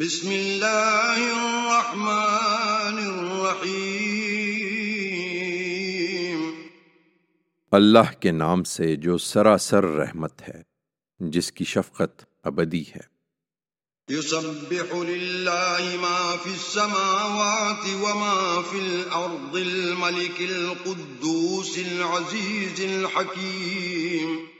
بسم اللہ الرحمن الرحیم اللہ کے نام سے جو سراسر رحمت ہے جس کی شفقت ابدی ہے۔ يسبح لله ما في السماوات وما في الأرض الملك القدوس العزيز الحكيم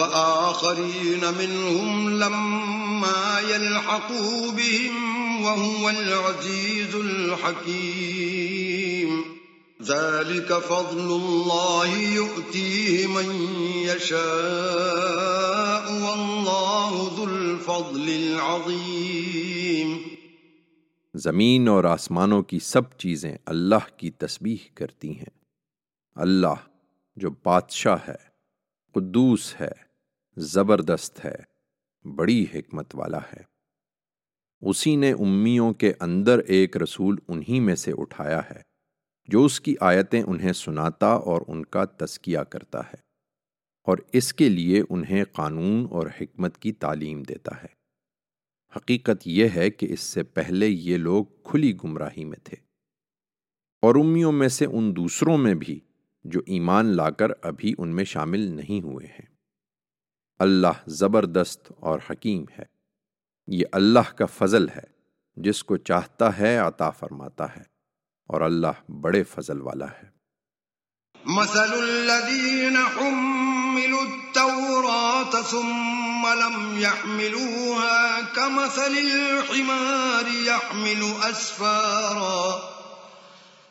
وَآخَرِينَ مِنْهُمْ لَمَّا يَلْحَقُوا بِهِمْ وَهُوَ الْعَزِيزُ الْحَكِيمُ ذَلِكَ فَضْلُ اللَّهِ يُؤْتِيهِ مَن يَشَاءُ وَاللَّهُ ذُو الْفَضْلِ الْعَظِيمِ زمین اور آسمانوں کی سب چیزیں اللہ کی تسبیح کرتی ہیں۔ اللہ جو بادشاہ ہے، قدوس ہے زبردست ہے، بڑی حکمت والا ہے۔ اسی نے امیوں کے اندر ایک رسول انہی میں سے اٹھایا ہے، جو اس کی آیتیں انہیں سناتا اور ان کا تسکیہ کرتا ہے، اور اس کے لیے انہیں قانون اور حکمت کی تعلیم دیتا ہے۔ حقیقت یہ ہے کہ اس سے پہلے یہ لوگ کھلی گمراہی میں تھے۔ اور امیوں میں سے ان دوسروں میں بھی جو ایمان لا کر ابھی ان میں شامل نہیں ہوئے ہیں۔ اللہ زبردست اور حکیم ہے۔ یہ اللہ کا فضل ہے، جس کو چاہتا ہے عطا فرماتا ہے، اور اللہ بڑے فضل والا ہے۔ مثل الذين حملوا التوراة ثم لم يحملوها كمثل الحمار يحمل أسفارا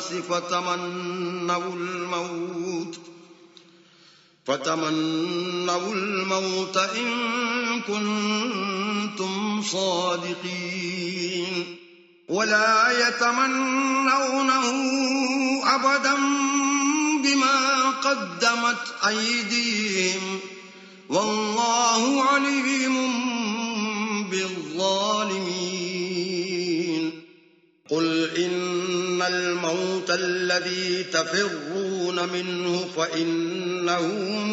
الناس فتمنوا الموت فتمنوا الموت إن كنتم صادقين ولا يتمنونه أبدا بما قدمت أيديهم والله عليم بالظالمين قل إن الموت الذي تفرون منه فإنه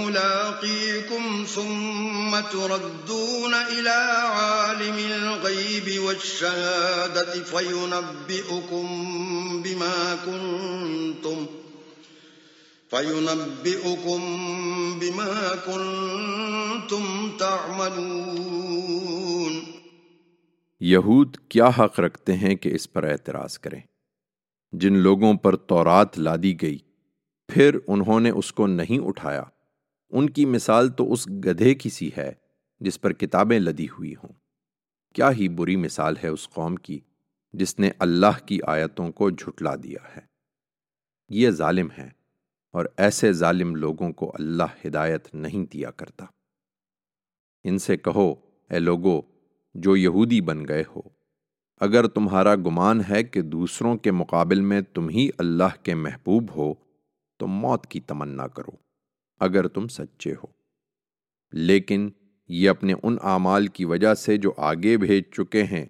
ملاقيكم ثم تردون إلى عالم الغيب والشهادة فينبئكم بما كنتم فينبئكم بما كنتم تعملون یہود کیا حق رکھتے ہیں کہ اس پر اعتراض کریں؟ جن لوگوں پر تورات لادی گئی، پھر انہوں نے اس کو نہیں اٹھایا۔ ان کی مثال تو اس گدھے کی سی ہے جس پر کتابیں لدی ہوئی ہوں۔ کیا ہی بری مثال ہے اس قوم کی جس نے اللہ کی آیتوں کو جھٹلا دیا ہے۔ یہ ظالم ہے اور ایسے ظالم لوگوں کو اللہ ہدایت نہیں دیا کرتا۔ ان سے کہو، اے لوگو، جو یہودی بن گئے ہو اگر تمہارا گمان ہے کہ دوسروں کے مقابل میں تم ہی اللہ کے محبوب ہو، تو موت کی تمنا کرو، اگر تم سچے ہو۔ لیکن یہ اپنے ان اعمال کی وجہ سے جو آگے بھیج چکے ہیں،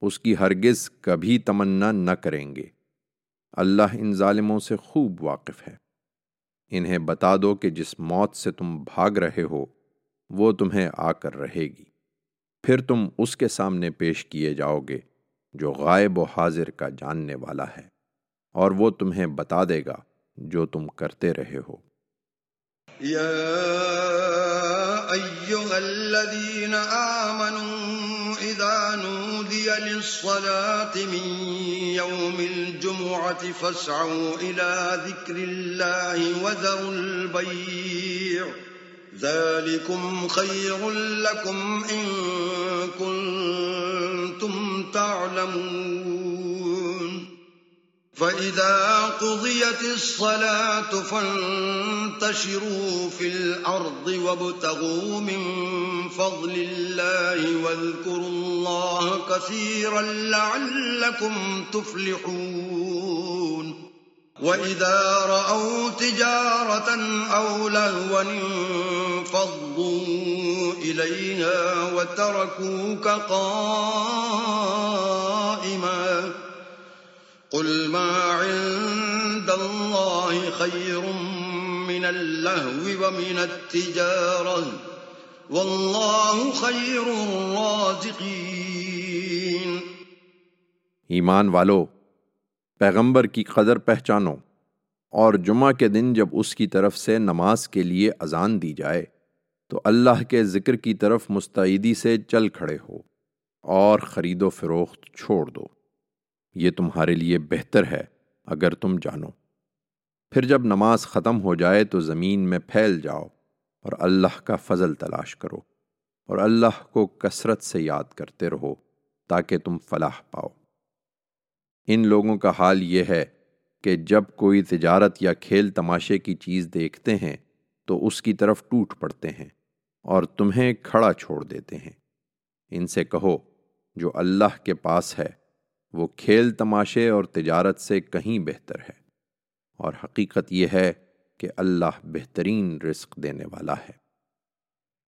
اس کی ہرگز کبھی تمنا نہ کریں گے۔ اللہ ان ظالموں سے خوب واقف ہے۔ انہیں بتا دو کہ جس موت سے تم بھاگ رہے ہو، وہ تمہیں آ کر رہے گی۔ پھر تم اس کے سامنے پیش کیے جاؤ گے۔ جو غائب و حاضر کا جاننے والا ہے، اور وہ تمہیں بتا دے گا جو تم کرتے رہے ہو۔ يا أيها الذين آمنوا إذا وإذا نودي للصلاة من يوم الجمعة فاسعوا إلى ذكر الله وذروا البيع ذلكم خير لكم إن كنتم تعلمون فإذا قضيت الصلاة فانتشروا في الأرض وابتغوا من فضل الله واذكروا الله كثيرا لعلكم تفلحون. وإذا رأوا تجارة أو لهوا انفضوا إليها وتركوك قائما قل ما عند الله خير من اللهو ومن التجارة والله خير الرازقين ایمان والو، پیغمبر کی قدر پہچانو اور جمعہ کے دن جب اس کی طرف سے نماز کے لیے اذان دی جائے۔ تو اللہ کے ذکر کی طرف مستعیدی سے چل کھڑے ہو اور خرید و فروخت چھوڑ دو۔ یہ تمہارے لیے بہتر ہے اگر تم جانو۔ پھر جب نماز ختم ہو جائے تو زمین میں پھیل جاؤ اور اللہ کا فضل تلاش کرو اور اللہ کو کثرت سے یاد کرتے رہو تاکہ تم فلاح پاؤ۔ ان لوگوں کا حال یہ ہے کہ جب کوئی تجارت یا کھیل تماشے کی چیز دیکھتے ہیں تو اس کی طرف ٹوٹ پڑتے ہیں۔ اور تمہیں کھڑا چھوڑ دیتے ہیں۔ ان سے کہو، جو اللہ کے پاس ہے، وہ کھیل تماشے اور تجارت سے کہیں بہتر ہے۔ اور حقیقت یہ ہے کہ اللہ بہترین رزق دینے والا ہے۔